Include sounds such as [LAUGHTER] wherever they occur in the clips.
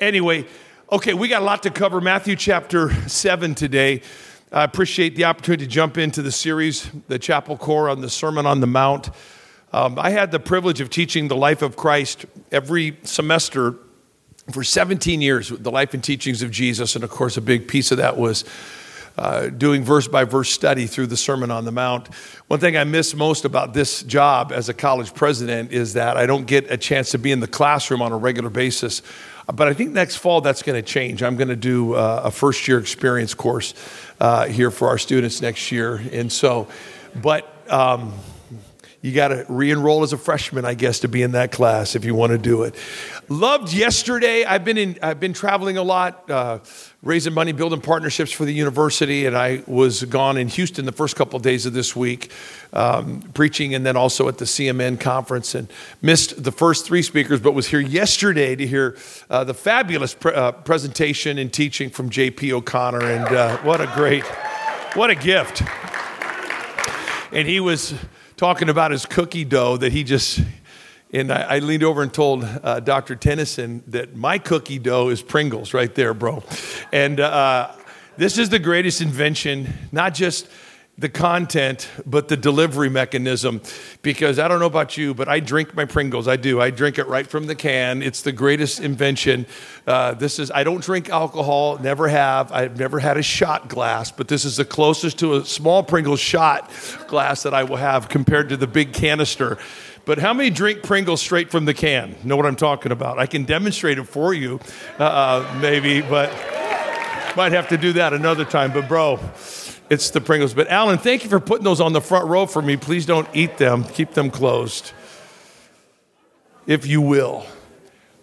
Anyway, okay, we got a lot to cover. Matthew chapter 7 today. I appreciate the opportunity to jump into the series, the Chapel Core on the Sermon on the Mount. Um, I had the privilege of teaching the life of Christ every semester for 17 years, the life and teachings of Jesus. And of course, a big piece of that was uh, doing verse by verse study through the Sermon on the Mount. One thing I miss most about this job as a college president is that I don't get a chance to be in the classroom on a regular basis. But I think next fall that's going to change. I'm going to do uh, a first year experience course uh, here for our students next year. And so, but um, you got to re enroll as a freshman, I guess, to be in that class if you want to do it. Loved yesterday. I've been, in, I've been traveling a lot, uh, raising money, building partnerships for the university, and I was gone in Houston the first couple of days of this week, um, preaching, and then also at the CMN conference, and missed the first three speakers, but was here yesterday to hear uh, the fabulous pre- uh, presentation and teaching from J.P. O'Connor, and uh, what a great, what a gift. And he was talking about his cookie dough that he just and I, I, leaned over and told uh, Dr. Tennyson that my cookie dough is Pringles right there, bro. And uh, this is the greatest invention, not just the content, but the delivery mechanism. Because I don't know about you, but I drink my Pringles. I do. I drink it right from the can. It's the greatest invention. Uh, this is, I don't drink alcohol, never have. I've never had a shot glass, but this is the closest to a small Pringles shot glass that I will have compared to the big canister. But how many drink Pringles straight from the can? Know what I'm talking about? I can demonstrate it for you, uh, uh, maybe, but might have to do that another time. But, bro, it's the Pringles. But, Alan, thank you for putting those on the front row for me. Please don't eat them, keep them closed, if you will.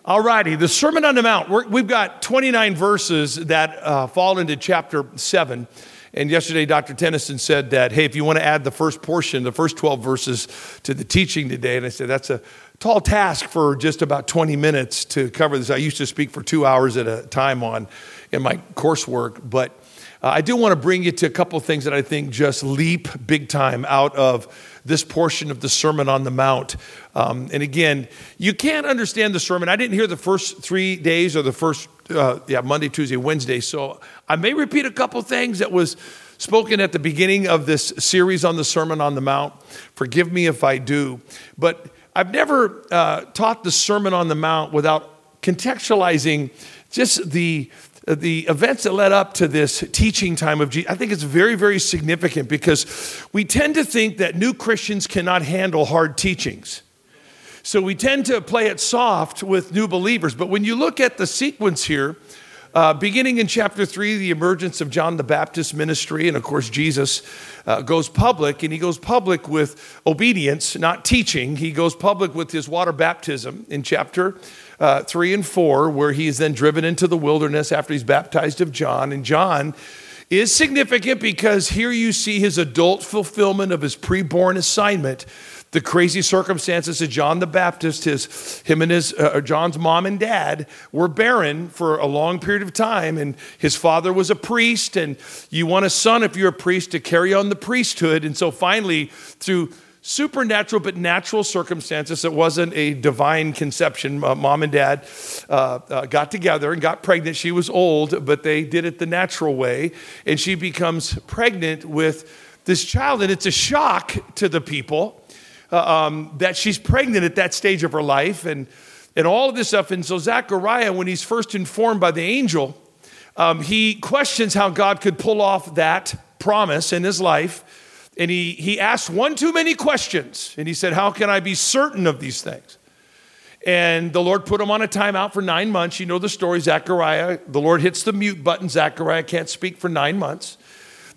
All righty, the Sermon on the Mount. we have got 29 verses that uh, fall into chapter 7. And yesterday, Dr. Tennyson said that, hey, if you want to add the first portion, the first 12 verses to the teaching today, and I said, that's a tall task for just about 20 minutes to cover this. I used to speak for two hours at a time on in my coursework, but uh, I do want to bring you to a couple of things that I think just leap big time out of this portion of the Sermon on the Mount. Um, and again, you can't understand the sermon. I didn't hear the first three days or the first, uh, yeah, Monday, Tuesday, Wednesday. So I may repeat a couple things that was spoken at the beginning of this series on the Sermon on the Mount. Forgive me if I do. But I've never uh, taught the Sermon on the Mount without contextualizing just the the events that led up to this teaching time of Jesus, I think it's very, very significant because we tend to think that new Christians cannot handle hard teachings. So we tend to play it soft with new believers. But when you look at the sequence here, uh, beginning in chapter 3, the emergence of John the Baptist ministry, and of course, Jesus uh, goes public, and he goes public with obedience, not teaching. He goes public with his water baptism in chapter uh, 3 and 4, where he is then driven into the wilderness after he's baptized of John. And John is significant because here you see his adult fulfillment of his preborn assignment the crazy circumstances of John the Baptist, his, him and his, uh, John's mom and dad were barren for a long period of time, and his father was a priest, and you want a son if you're a priest to carry on the priesthood. And so finally, through supernatural but natural circumstances. It wasn't a divine conception. Uh, mom and dad uh, uh, got together and got pregnant. She was old, but they did it the natural way. And she becomes pregnant with this child. And it's a shock to the people uh, um, that she's pregnant at that stage of her life and, and all of this stuff. And so, Zechariah, when he's first informed by the angel, um, he questions how God could pull off that promise in his life. And he, he asked one too many questions. And he said, How can I be certain of these things? And the Lord put him on a timeout for nine months. You know the story, Zechariah. The Lord hits the mute button. Zechariah can't speak for nine months.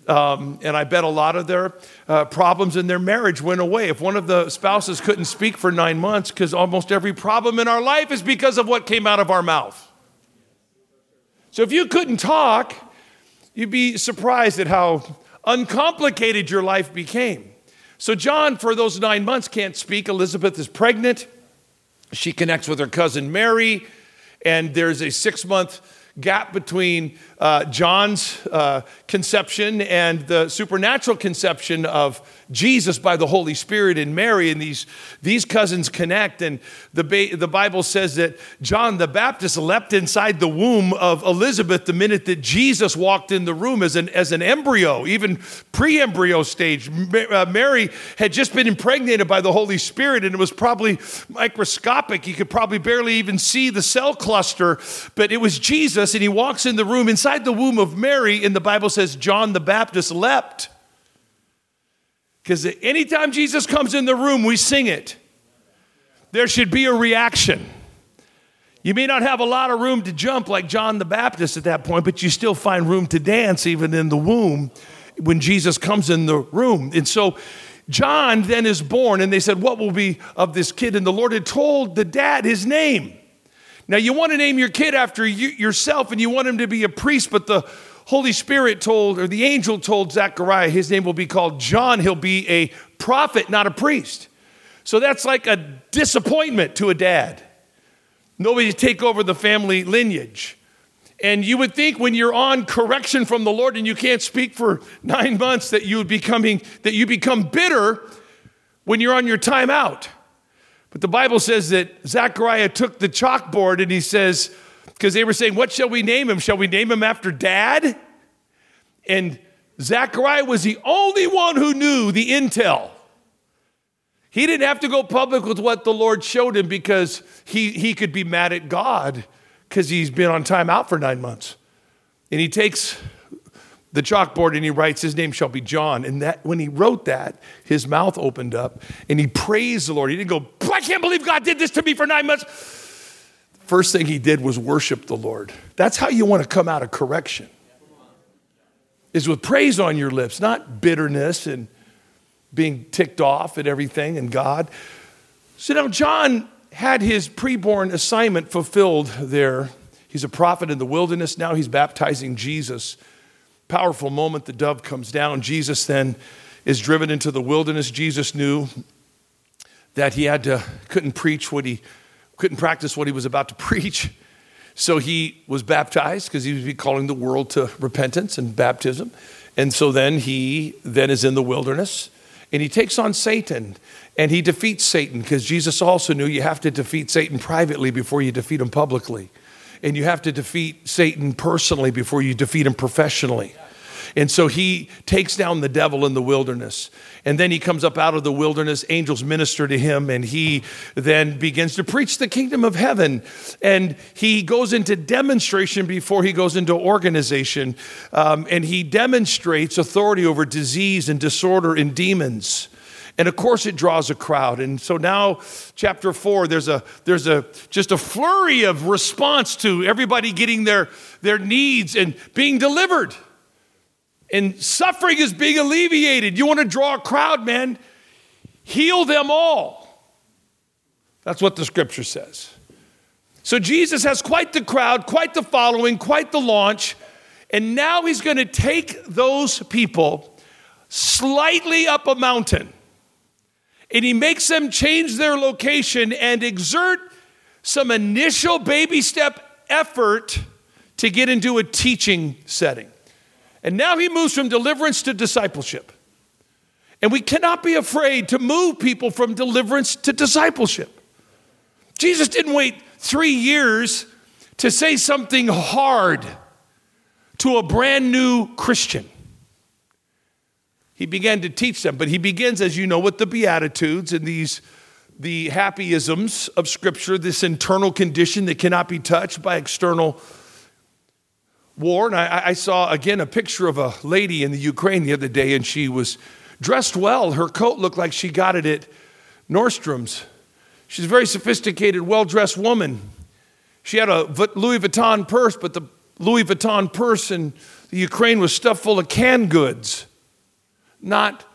Um, and I bet a lot of their uh, problems in their marriage went away. If one of the spouses couldn't speak for nine months, because almost every problem in our life is because of what came out of our mouth. So if you couldn't talk, you'd be surprised at how uncomplicated your life became. So, John, for those nine months, can't speak. Elizabeth is pregnant. She connects with her cousin Mary, and there's a six month gap between uh, John's uh, conception and the supernatural conception of Jesus by the Holy Spirit and Mary, and these, these cousins connect. And the, ba- the Bible says that John the Baptist leapt inside the womb of Elizabeth the minute that Jesus walked in the room as an, as an embryo, even pre embryo stage. Uh, Mary had just been impregnated by the Holy Spirit, and it was probably microscopic. You could probably barely even see the cell cluster, but it was Jesus, and he walks in the room inside the womb of Mary, and the Bible says John the Baptist leapt. Because anytime Jesus comes in the room, we sing it. There should be a reaction. You may not have a lot of room to jump like John the Baptist at that point, but you still find room to dance even in the womb when Jesus comes in the room. And so John then is born, and they said, What will be of this kid? And the Lord had told the dad his name. Now, you want to name your kid after you, yourself, and you want him to be a priest, but the Holy Spirit told, or the angel told Zechariah, his name will be called John. He'll be a prophet, not a priest. So that's like a disappointment to a dad. Nobody to take over the family lineage. And you would think when you're on correction from the Lord and you can't speak for nine months that you would becoming that you become bitter when you're on your time out. But the Bible says that Zechariah took the chalkboard and he says, because they were saying, What shall we name him? Shall we name him after dad? And Zechariah was the only one who knew the intel. He didn't have to go public with what the Lord showed him because he, he could be mad at God because he's been on time out for nine months. And he takes the chalkboard and he writes, His name shall be John. And that when he wrote that, his mouth opened up and he praised the Lord. He didn't go, I can't believe God did this to me for nine months. First thing he did was worship the Lord. That's how you want to come out of correction. Is with praise on your lips, not bitterness and being ticked off at everything and God. So now John had his preborn assignment fulfilled there. He's a prophet in the wilderness. Now he's baptizing Jesus. Powerful moment, the dove comes down. Jesus then is driven into the wilderness. Jesus knew that he had to couldn't preach what he couldn't practice what he was about to [LAUGHS] preach. So he was baptized because he was calling the world to repentance and baptism. And so then he then is in the wilderness and he takes on Satan and he defeats Satan because Jesus also knew you have to defeat Satan privately before you defeat him publicly. And you have to defeat Satan personally before you defeat him professionally. And so he takes down the devil in the wilderness. And then he comes up out of the wilderness. Angels minister to him, and he then begins to preach the kingdom of heaven. And he goes into demonstration before he goes into organization. Um, and he demonstrates authority over disease and disorder and demons. And of course, it draws a crowd. And so now, chapter four, there's a there's a just a flurry of response to everybody getting their their needs and being delivered and suffering is being alleviated. You want to draw a crowd, man? Heal them all. That's what the scripture says. So Jesus has quite the crowd, quite the following, quite the launch. And now he's going to take those people slightly up a mountain. And he makes them change their location and exert some initial baby step effort to get into a teaching setting. And now he moves from deliverance to discipleship. And we cannot be afraid to move people from deliverance to discipleship. Jesus didn't wait three years to say something hard to a brand new Christian. He began to teach them, but he begins, as you know, with the Beatitudes and these the happyisms of Scripture, this internal condition that cannot be touched by external war. And I, I, saw again a picture of a lady in the Ukraine the other day, and she was dressed well. Her coat looked like she got it at Nordstrom's. She's a very sophisticated, well dressed woman. She had a Louis Vuitton purse, but the Louis Vuitton purse in the Ukraine was stuffed full of canned goods, not,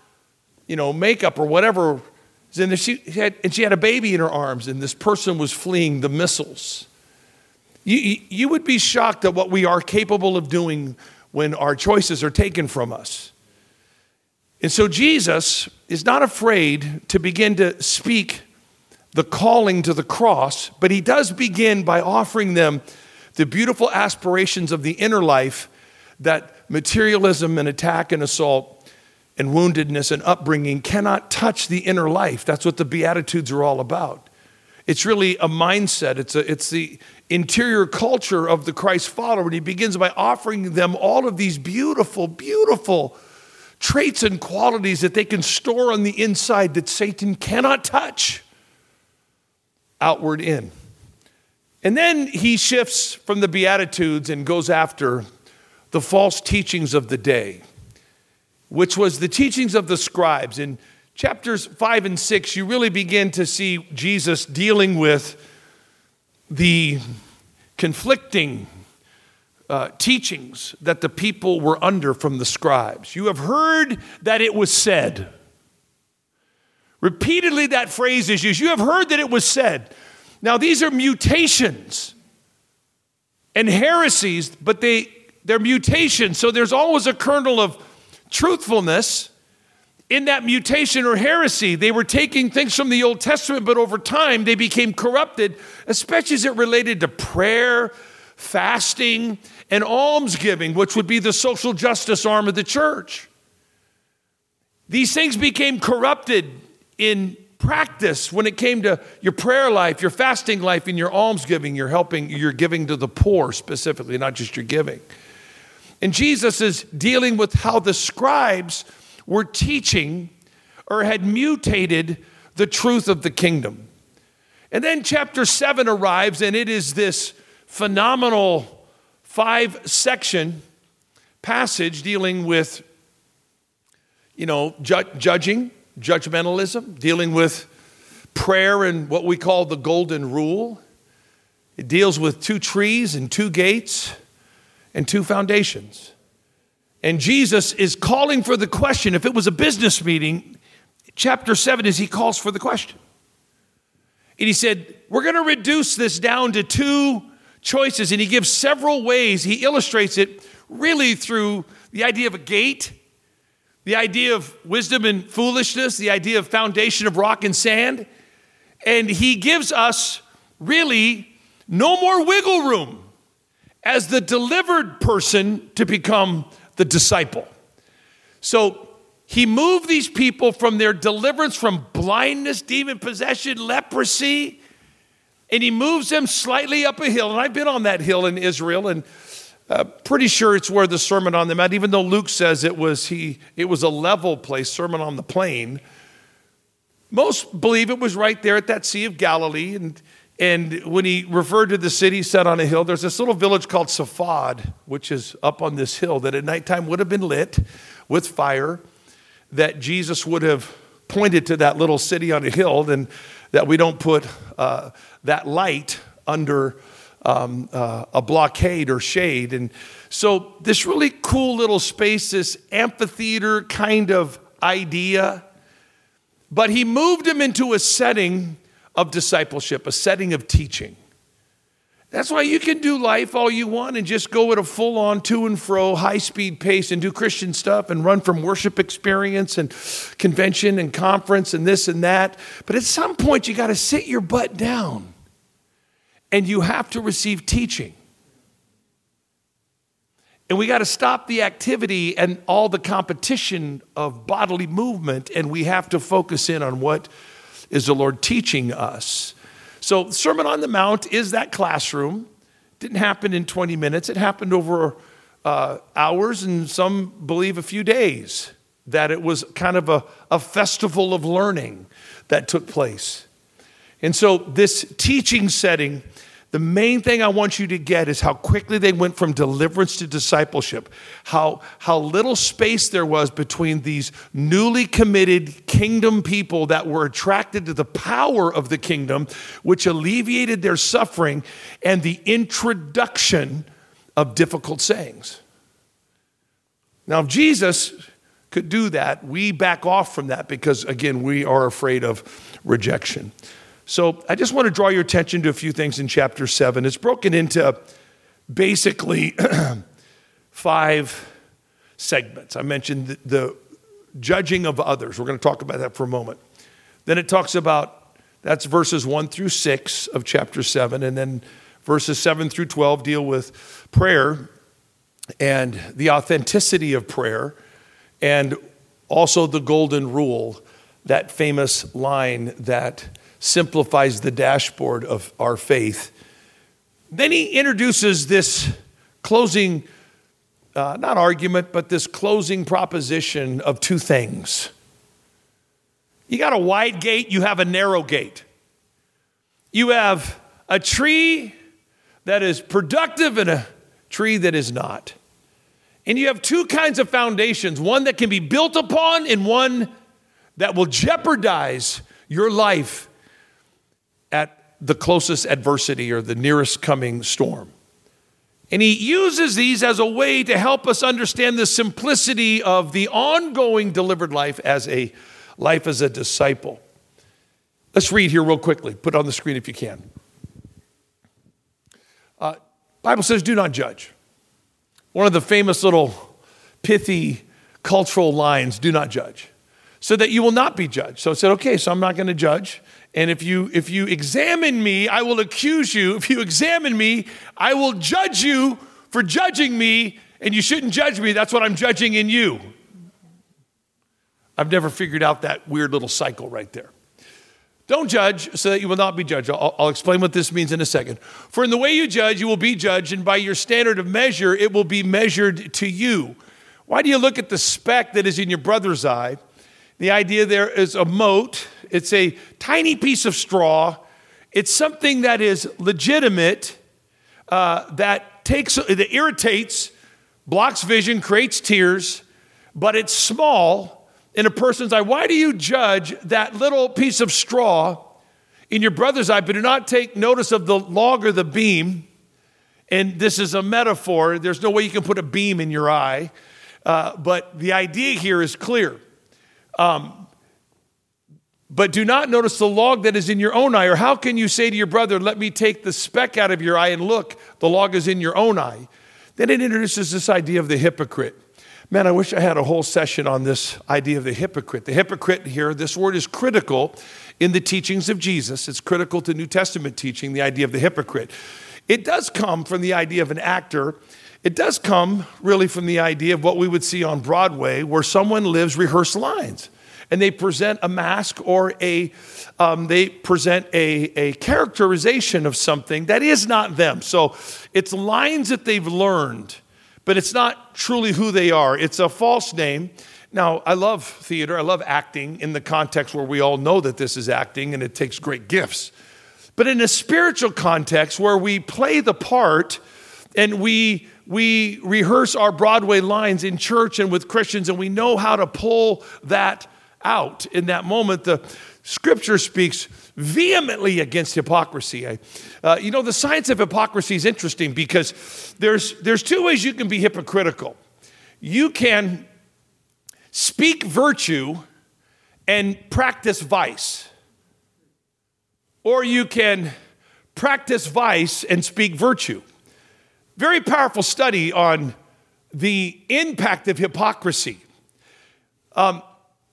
you know, makeup or whatever. And she had, and she had a baby in her arms, and this person was fleeing the missiles. You, you would be shocked at what we are capable of doing when our choices are taken from us. And so Jesus is not afraid to begin to speak the calling to the cross, but he does begin by offering them the beautiful aspirations of the inner life that materialism and attack and assault and woundedness and upbringing cannot touch the inner life. That's what the Beatitudes are all about. It's really a mindset, it's, a, it's the interior culture of the Christ follower. And he begins by offering them all of these beautiful, beautiful traits and qualities that they can store on the inside that Satan cannot touch outward in. And then he shifts from the Beatitudes and goes after the false teachings of the day, which was the teachings of the scribes. In chapters five and six, you really begin to see Jesus dealing with the conflicting uh, teachings that the people were under from the scribes. You have heard that it was said. Repeatedly, that phrase is used. You have heard that it was said. Now, these are mutations and heresies, but they, they're mutations. So there's always a kernel of truthfulness in that mutation or heresy. They were taking things from the Old Testament, but over time they became corrupted, especially as it related to prayer, fasting, and almsgiving, which would be the social justice arm of the church. These things became corrupted in practice when it came to your prayer life, your fasting life, and your almsgiving, you're helping, you're giving to the poor specifically, not just your giving. And Jesus is dealing with how the scribes were teaching or had mutated the truth of the kingdom. And then chapter seven arrives, and it is this phenomenal five section passage dealing with, you know, ju- judging judgmentalism, dealing with prayer and what we call the golden rule. It deals with two trees and two gates and two foundations. And Jesus is calling for the question. If it was a business meeting, chapter 7 is he calls for the question. And he said, We're going to reduce this down to two choices. And he gives several ways. He illustrates it really through the idea of a gate the idea of wisdom and foolishness, the idea of foundation of rock and sand. And he gives us really no more wiggle room as the delivered person to become the disciple. So he moved these people from their deliverance from blindness, demon possession, leprosy, and he moves them slightly up a hill. And I've been on that hill in Israel, and uh, pretty sure it's where the Sermon on the Mount, even though Luke says it was he, it was a level place, Sermon on the Plain. Most believe it was right there at that Sea of Galilee. And, and when he referred to the city set on a hill, there's this little village called Safad, which is up on this hill that at nighttime would have been lit with fire, that Jesus would have pointed to that little city on a hill, and that we don't put uh, that light under um, uh, a blockade or shade. And so, this really cool little space, this amphitheater kind of idea, but he moved him into a setting of discipleship, a setting of teaching. That's why you can do life all you want and just go at a full on to and fro, high speed pace and do Christian stuff and run from worship experience and convention and conference and this and that. But at some point, you got to sit your butt down and you have to receive teaching. And we got to stop the activity and all the competition of bodily movement, and we have to focus in on what is the Lord teaching us. So, Sermon on the Mount is that classroom. Didn't happen in 20 minutes, it happened over uh, hours, and some believe a few days. That it was kind of a, a festival of learning that took place. And so, this teaching setting the main thing I want you to get is how quickly they went from deliverance to discipleship, how, how little space there was between these newly committed kingdom people that were attracted to the power of the kingdom, which alleviated their suffering, and the introduction of difficult sayings. Now, if Jesus could do that, we back off from that because, again, we are afraid of rejection. So I just want to draw your attention to a few things in chapter 7. It's broken into basically [CLEARS THROAT] five segments. I mentioned the, the, judging of others. We're going to talk about that for a moment. Then it talks about that's verses 1 through 6 of chapter 7, and then Verses 7 through 12 deal with prayer and the authenticity of prayer and also the golden rule, that famous line that simplifies the dashboard of our faith. Then he introduces this closing, uh, not argument, but this closing proposition of two things. You got a wide gate, you have a narrow gate. You have a tree that is productive and a tree that is not. And you have two kinds of foundations one that can be built upon, and one that will jeopardize your life at the closest adversity or the nearest coming storm. And he uses these as a way to help us understand the simplicity of the ongoing delivered life as a life as a disciple. Let's read here real quickly. Put on the screen if you can. Uh, Bible says, "Do not judge." One of the famous little pithy cultural lines: "Do not judge." so that you will not be judged. So it said, okay, so I'm not going to judge. And if you if you examine me, I will accuse you. If you examine me, I will judge you for judging me, and you shouldn't judge me. That's what I'm judging in you. I've never figured out that weird little cycle right there. Don't judge so that you will not be judged. I'll, I'll, explain what this means in a second. For in the way you judge, you will be judged, and by your standard of measure, it will be measured to you. Why do you look at the speck that is in your brother's eye? The idea there is a mote, it's a tiny piece of straw. It's something that is legitimate, uh, that takes, that irritates, blocks vision, creates tears, but it's small in a person's eye. Why do you judge that little piece of straw in your brother's eye, but do not take notice of the log or the beam? And this is a metaphor. There's no way you can put a beam in your eye. Uh, but the idea here is clear. Um, but do not notice the log that is in your own eye. Or how can you say to your brother, Let me take the speck out of your eye, and look, the log is in your own eye? Then it introduces this idea of the hypocrite. Man, I wish I had a whole session on this idea of the hypocrite. The hypocrite here, this word is critical in the teachings of Jesus. It's critical to New Testament teaching, the idea of the hypocrite. It does come from the idea of an actor it does come really from the idea of what we would see on Broadway, where someone lives rehearsed lines and they present a mask or a um, they present a, a characterization of something that is not them. So it's lines that they've learned but it's not truly who they are. It's a false name. Now i love theater. I love acting in the context where we all know that this is acting and it takes great gifts. But in a spiritual context where we play the part and we we rehearse our Broadway lines in church and with Christians, and we know how to pull that out in that moment. The scripture speaks vehemently against hypocrisy. Uh, you know, the science of hypocrisy is interesting because there's, there's two ways you can be hypocritical. You can speak virtue and practice vice, or you can practice vice and speak virtue. Very powerful study on the impact of hypocrisy. Um,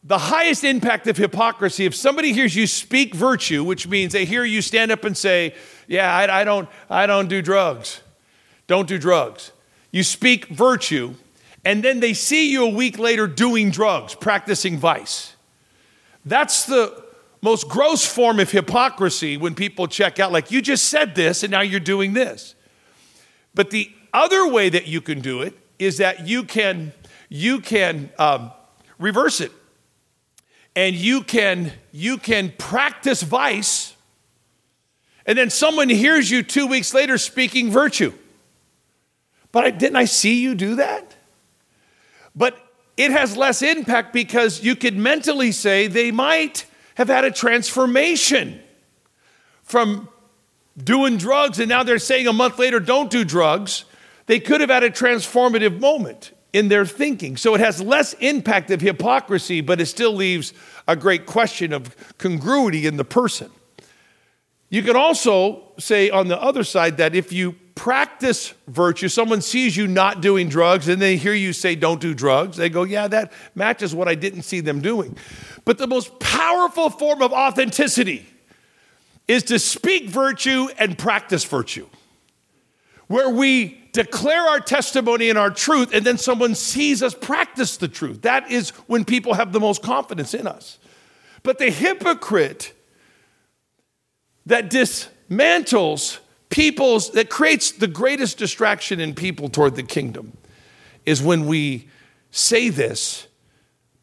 the highest impact of hypocrisy, if somebody hears you speak virtue, which means they hear you stand up and say, Yeah, I, I, don't, I don't do drugs. Don't do drugs. You speak virtue, and then they see you a week later doing drugs, practicing vice. That's the most gross form of hypocrisy when people check out, like, you just said this, and now you're doing this. But the other way that you can do it is that you can you can um, reverse it, and you can you can practice vice, and then someone hears you two weeks later speaking virtue. But I, didn't I see you do that? But it has less impact because you could mentally say they might have had a transformation from doing drugs, and now they're saying a month later, don't do drugs. They could have had a transformative moment in their thinking. So it has less impact of hypocrisy, but it still leaves a great question of congruity in the person. You can also say on the other side that if you practice virtue, someone sees you not doing drugs and they hear you say, Don't do drugs, they go, Yeah, that matches what I didn't see them doing. But the most powerful form of authenticity is to speak virtue and practice virtue. where we declare our testimony and our truth, and then someone sees us practice the truth. That is when people have the most confidence in us. But the hypocrite that dismantles people's, that creates the greatest distraction in people toward the kingdom is when we say this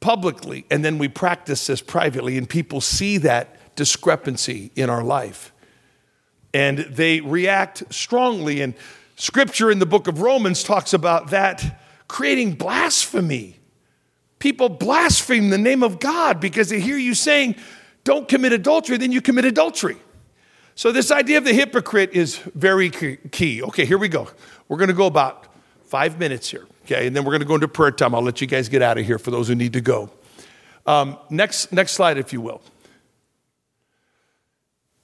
publicly and then we practice this privately, and people see that discrepancy in our life. And they react strongly. And scripture in the book of Romans talks about that creating blasphemy. People blaspheme the name of God because they hear you saying, don't commit adultery, then you commit adultery. So, this idea of the hypocrite is very key. Okay, here we go. We're going to go about five minutes here, okay, and then we're going to go into prayer time. I'll let you guys get out of here for those who need to go. Um, next, next slide, if you will.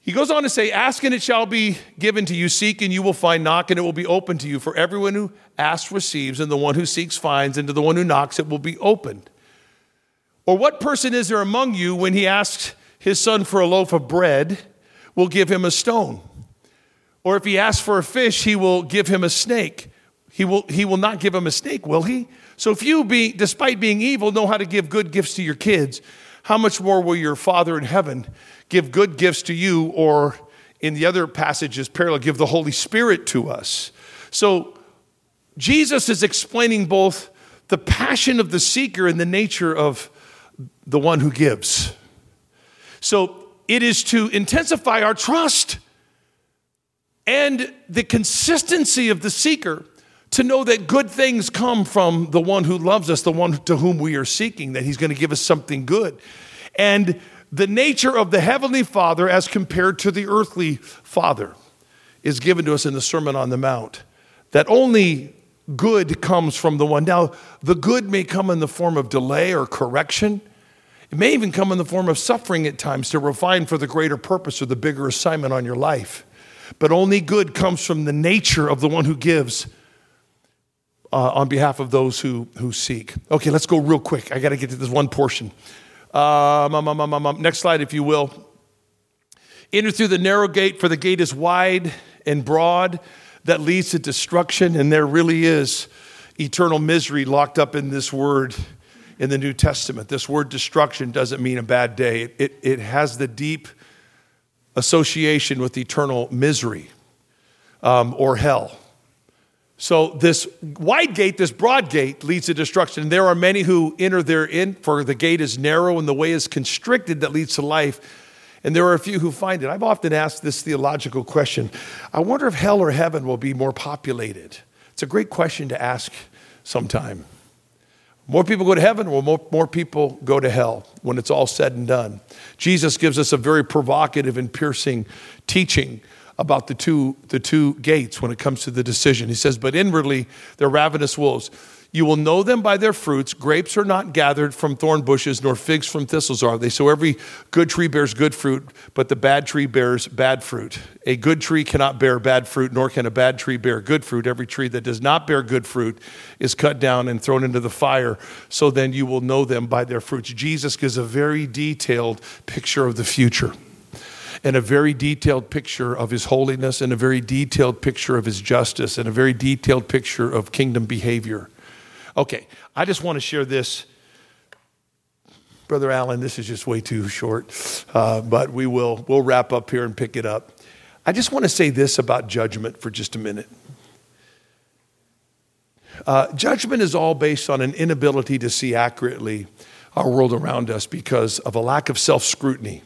He goes on to say, Ask and it shall be given to you, seek and you will find, knock and it will be open to you. For everyone who asks receives, and the one who seeks finds, and to the one who knocks it will be opened. Or what person is there among you when he asks his son for a loaf of bread? will give him a stone. Or if he asks for a fish, he will give him a snake. He will, he will not give him a snake, will he? So if you, be, despite being evil, know how to give good gifts to your kids, how much more will your Father in heaven give good gifts to you? Or in the other passages, parallel, give the Holy Spirit to us. So Jesus is explaining both the passion of the seeker and the nature of the one who gives. So it is to intensify our trust and the consistency of the seeker to know that good things come from the one who loves us, the one to whom we are seeking, that he's going to give us something good. And the nature of the heavenly Father as compared to the earthly Father is given to us in the Sermon on the Mount. That only good comes from the one. Now, the good may come in the form of delay or correction. It may even come in the form of suffering at times to refine for the greater purpose or the bigger assignment on your life. But only good comes from the nature of the one who gives uh, on behalf of those who, who seek. Okay, let's go real quick. I got to get to this one portion. Um, um, um, next slide, if you will. Enter through the narrow gate, for the gate is wide and broad that leads to destruction, and there really is eternal misery locked up in this word in the New Testament. This word destruction doesn't mean a bad day, it, it has the deep association with eternal misery um, or hell. So, this wide gate, this broad gate, leads to destruction. There are many who enter therein, for the gate is narrow and the way is constricted that leads to life. And there are a few who find it. I've often asked this theological question I wonder if hell or heaven will be more populated. It's a great question to ask sometime. More people go to heaven, or more, more people go to hell when it's all said and done. Jesus gives us a very provocative and piercing teaching about the two, the two gates when it comes to the decision. He says, But inwardly, they're ravenous wolves. You will know them by their fruits. Grapes are not gathered from thorn bushes, nor figs from thistles are they. So every good tree bears good fruit, but the bad tree bears bad fruit. A good tree cannot bear bad fruit, nor can a bad tree bear good fruit. Every tree that does not bear good fruit is cut down and thrown into the fire. So then you will know them by their fruits. Jesus gives a very detailed picture of the future and a very detailed picture of his holiness and a very detailed picture of his justice and a very detailed picture of kingdom behavior. Okay, I just want to share this. Brother Allen, this is just way too short, uh, but we will we'll wrap up here and pick it up. I just want to say this about judgment for just a minute. Uh, judgment is all based on an inability to see accurately our world around us because of a lack of self scrutiny.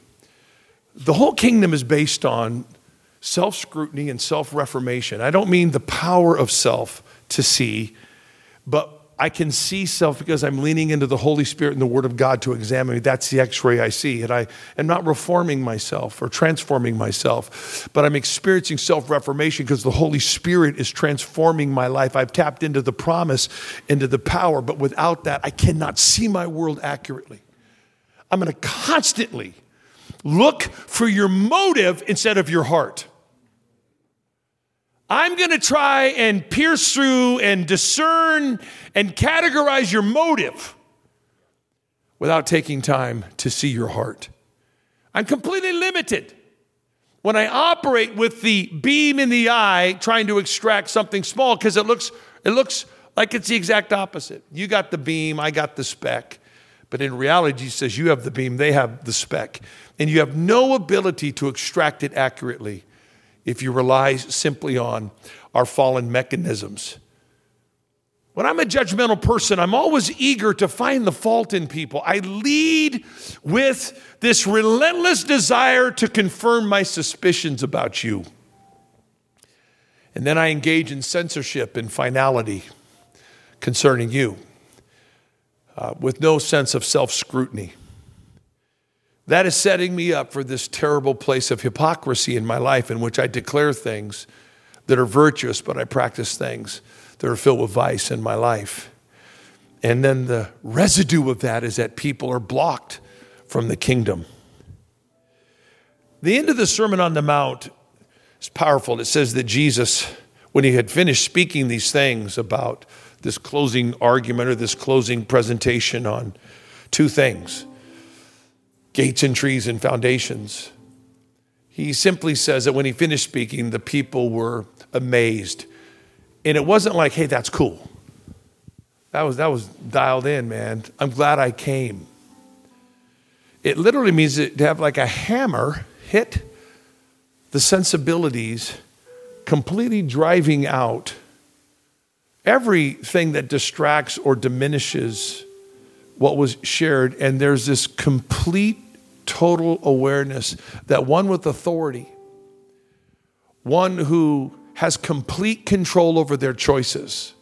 The whole kingdom is based on self scrutiny and self reformation. I don't mean the power of self to see, but I can see self because I'm leaning into the Holy Spirit and the Word of God to examine me. That's the x ray I see. And I am not reforming myself or transforming myself, but I'm experiencing self reformation because the Holy Spirit is transforming my life. I've tapped into the promise, into the power, but without that, I cannot see my world accurately. I'm going to constantly look for your motive instead of your heart. I'm going to try and pierce through and discern and categorize your motive without taking time to see your heart. I'm completely limited when I operate with the beam in the eye trying to extract something small because it looks, it looks like it's the exact opposite. You got the beam, I got the speck. But in reality, Jesus says, You have the beam, they have the speck. And you have no ability to extract it accurately if you rely simply on our fallen mechanisms. When I'm a judgmental person, I'm always eager to find the fault in people. I lead with this relentless desire to confirm my suspicions about you. And then I engage in censorship and finality concerning you uh, with no sense of self scrutiny. That is setting me up for this terrible place of hypocrisy in my life in which I declare things that are virtuous, but I practice things that are filled with vice in my life. And then the residue of that is that people are blocked from the kingdom. The end of the Sermon on the Mount is powerful. It says that Jesus, when he had finished speaking these things about this closing argument or this closing presentation on two things gates and trees and foundations, he simply says that when he finished speaking, the people were amazed and it wasn't like, hey, that's cool. That was, that was dialed in, man. I'm glad I came. It literally means to have like a hammer hit the sensibilities, completely driving out everything that distracts or diminishes what was shared. And there's this complete, total awareness that one with authority, one who has complete control over their choices.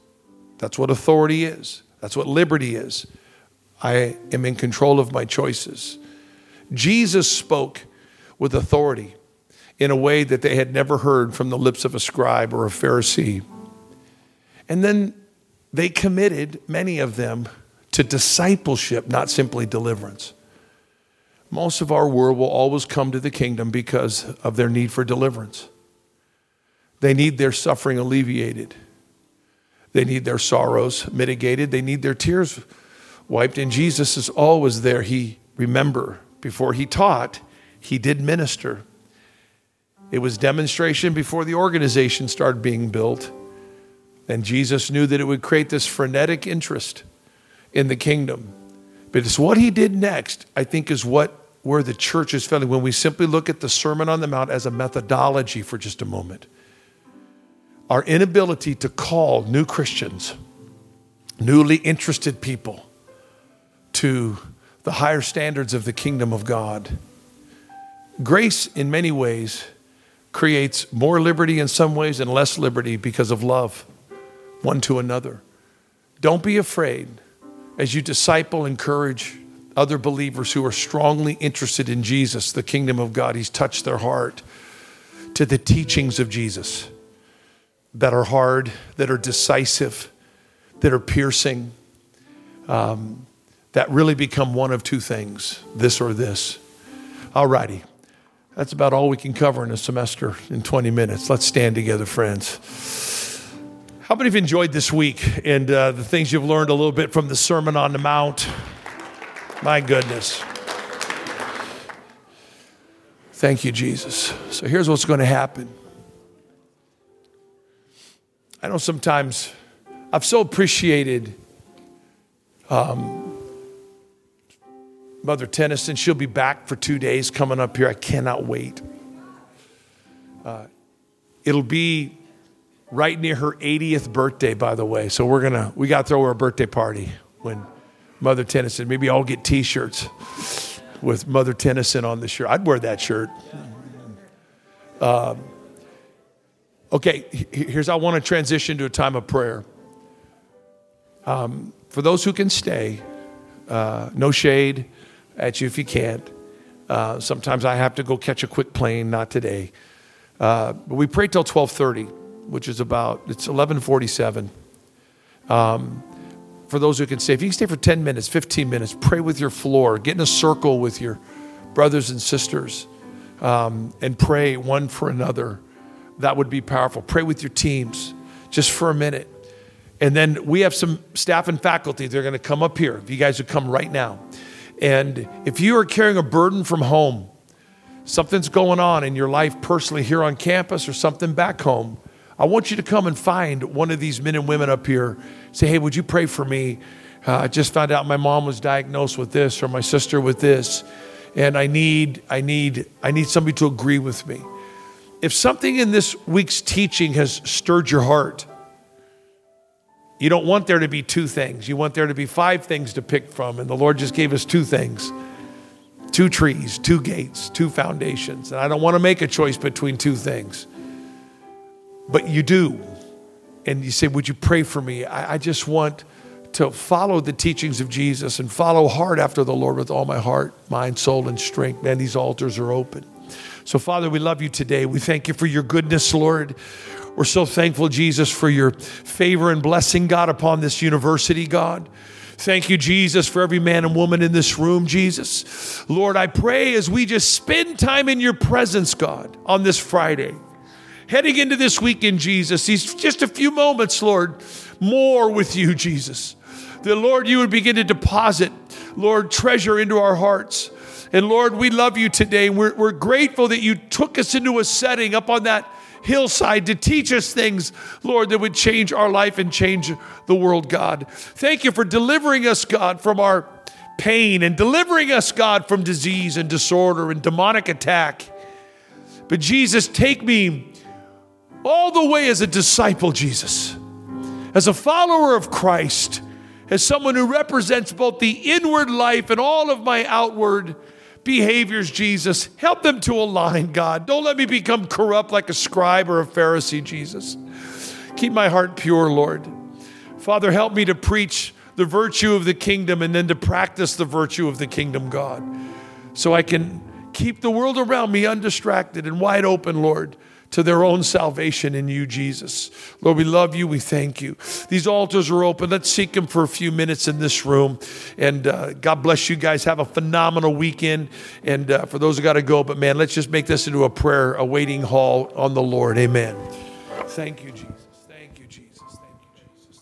That's what authority is, that's what liberty is. I am in control of my choices. Jesus spoke with authority in a way that they had never heard from the lips of a scribe or a Pharisee. And then they committed, many of them, to discipleship, not simply deliverance. Most of our world will always come to the kingdom because of their need for deliverance. They need their suffering alleviated. They need their sorrows mitigated. They need their tears wiped. And Jesus is always there. He, remember, before he taught, he did minister. It was demonstration before the organization started being built. And Jesus knew that it would create this frenetic interest in the kingdom. But it's what he did next, I think, is what where the church is failing when we simply look at the Sermon on the Mount as a methodology for just a moment our inability to call new Christians, newly interested people, to the higher standards of the kingdom of God. Grace, in many ways, creates more liberty in some ways and less liberty because of love one to another. Don't be afraid as you disciple, encourage other believers who are strongly interested in Jesus, the kingdom of God. He's touched their heart to the teachings of Jesus that are hard, that are decisive, that are piercing, um, that really become one of two things this or this. All righty. That's about all we can cover in a semester in 20 minutes. Let's stand together, friends. How many have enjoyed this week and uh, the things you've learned a little bit from the Sermon on the Mount? My goodness. Thank you, Jesus. So here's what's going to happen. I know sometimes I've so appreciated um, Mother Tennyson. She'll be back for two days coming up here. I cannot wait. Uh, it'll be right near her 80th birthday, by the way. So we're gonna we got to throw her a birthday party when Mother Tennyson. Maybe I'll get T-shirts with Mother Tennyson on the shirt. I'd wear that shirt. Um, Okay, here's I want to transition to a time of prayer. Um, for those who can stay, uh, no shade at you if you can't. Uh, sometimes I have to go catch a quick plane. Not today, uh, but we pray till twelve thirty, which is about it's eleven forty seven. Um, for those who can stay, if you can stay for ten minutes, fifteen minutes, pray with your floor, get in a circle with your brothers and sisters, um, and pray one for another that would be powerful. Pray with your teams just for a minute. And then we have some staff and faculty. They're going to come up here. If you guys would come right now. And if you are carrying a burden from home, something's going on in your life personally here on campus or something back home, I want you to come and find one of these men and women up here. Say, hey, would you pray for me? Uh, I just found out my mom was diagnosed with this or my sister with this, and I need, I need, I need somebody to agree with me. If something in this week's teaching has stirred your heart, you don't want there to be two things. You want there to be five things to pick from, and the Lord just gave us two things two trees, two gates, two foundations. And I don't want to make a choice between two things. But you do. And you say, Would you pray for me? I, I just want to follow the teachings of Jesus and follow hard after the Lord with all my heart, mind, soul, and strength. Man, these altars are open. So, Father, we love you today. We thank you for your goodness, Lord. We're so thankful, Jesus, for your favor and blessing, God, upon this university, God. Thank you, Jesus, for every man and woman in this room, Jesus. Lord, I pray as we just spend time in your presence, God, on this Friday, heading into this weekend, Jesus, these just a few moments, Lord, more with you, Jesus. The Lord, you would begin to deposit, Lord, treasure into our hearts. And Lord, we love you today. We're, we're grateful that you took us into a setting up on that hillside to teach us things, Lord, that would change our life and change the world, God. Thank you for delivering us, God, from our pain and delivering us, God, from disease and disorder and demonic attack. But Jesus, take me all the way as a disciple, Jesus, as a follower of Christ, as someone who represents both the inward life and all of my outward behaviors, Jesus. Help them to align, God. Don't let me become corrupt like a scribe or a Pharisee, Jesus. Keep my heart pure, Lord. Father, help me to preach the virtue of the kingdom and then to practice the virtue of the kingdom, God, so I can keep the world around me undistracted and wide open, Lord, to their own salvation in you, Jesus. Lord, we love you. We thank you. These altars are open. Let's seek Him for a few minutes in this room. And uh, God bless you guys. Have a phenomenal weekend. And uh, for those who got to go, but man, let's just make this into a prayer, a waiting hall on the Lord. Amen. Thank you, Jesus.